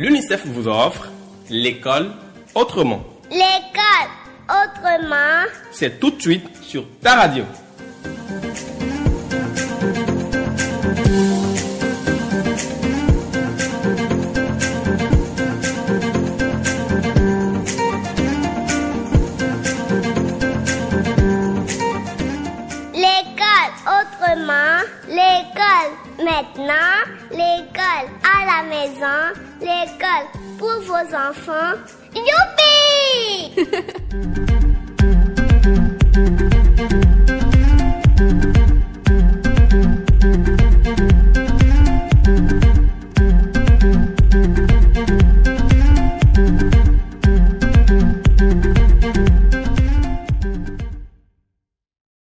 l'UNICEF vous offre l'école autrement. L'école autrement. C'est tout de suite sur ta radio. L'école autrement. L'école maintenant. L'école à la maison. L'école pour vos enfants. Youpi!